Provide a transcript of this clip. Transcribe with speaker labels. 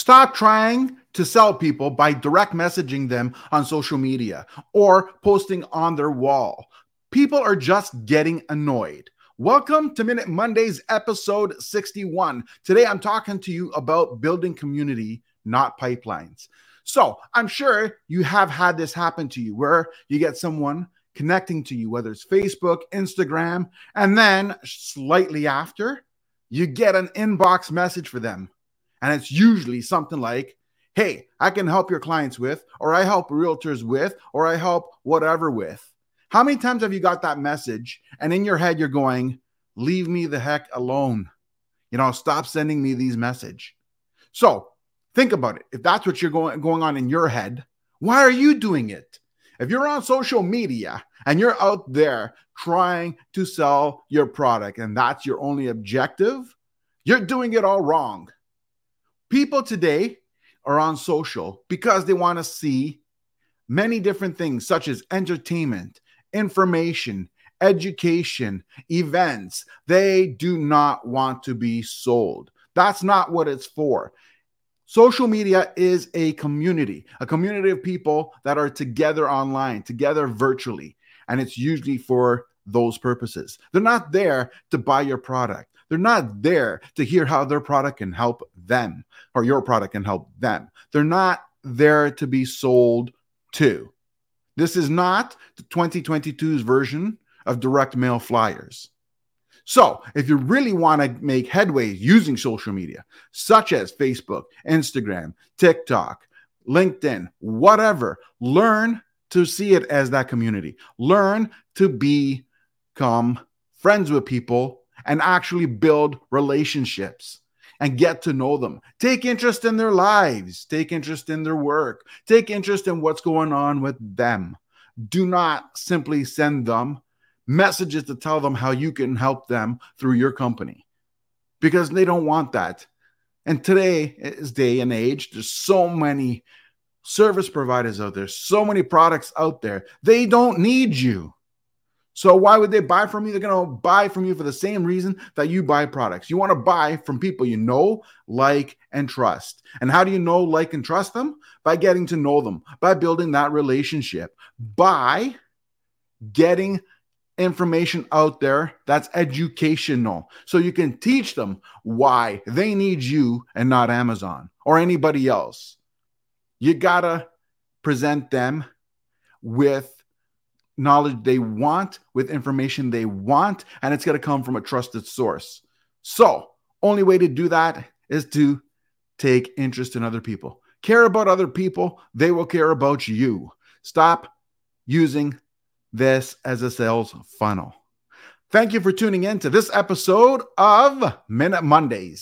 Speaker 1: Stop trying to sell people by direct messaging them on social media or posting on their wall. People are just getting annoyed. Welcome to Minute Mondays, episode 61. Today I'm talking to you about building community, not pipelines. So I'm sure you have had this happen to you where you get someone connecting to you, whether it's Facebook, Instagram, and then slightly after, you get an inbox message for them. And it's usually something like, hey, I can help your clients with, or I help realtors with, or I help whatever with. How many times have you got that message and in your head you're going, leave me the heck alone? You know, stop sending me these message. So think about it. If that's what you're going, going on in your head, why are you doing it? If you're on social media and you're out there trying to sell your product and that's your only objective, you're doing it all wrong. People today are on social because they want to see many different things, such as entertainment, information, education, events. They do not want to be sold. That's not what it's for. Social media is a community, a community of people that are together online, together virtually. And it's usually for those purposes. They're not there to buy your product. They're not there to hear how their product can help them or your product can help them. They're not there to be sold to. This is not the 2022's version of direct mail flyers. So, if you really want to make headway using social media, such as Facebook, Instagram, TikTok, LinkedIn, whatever, learn to see it as that community. Learn to become friends with people and actually build relationships and get to know them. Take interest in their lives, take interest in their work, take interest in what's going on with them. Do not simply send them messages to tell them how you can help them through your company because they don't want that. And today is day and age, there's so many service providers out there, so many products out there. They don't need you. So why would they buy from you? They're going to buy from you for the same reason that you buy products. You want to buy from people you know, like, and trust. And how do you know, like, and trust them? By getting to know them, by building that relationship, by getting information out there that's educational. So you can teach them why they need you and not Amazon or anybody else. You got to present them with knowledge they want, with information they want, and it's going to come from a trusted source. So, only way to do that is to take interest in other people. Care about other people, they will care about you. Stop using this as a sales funnel. Thank you for tuning in to this episode of Minute Mondays.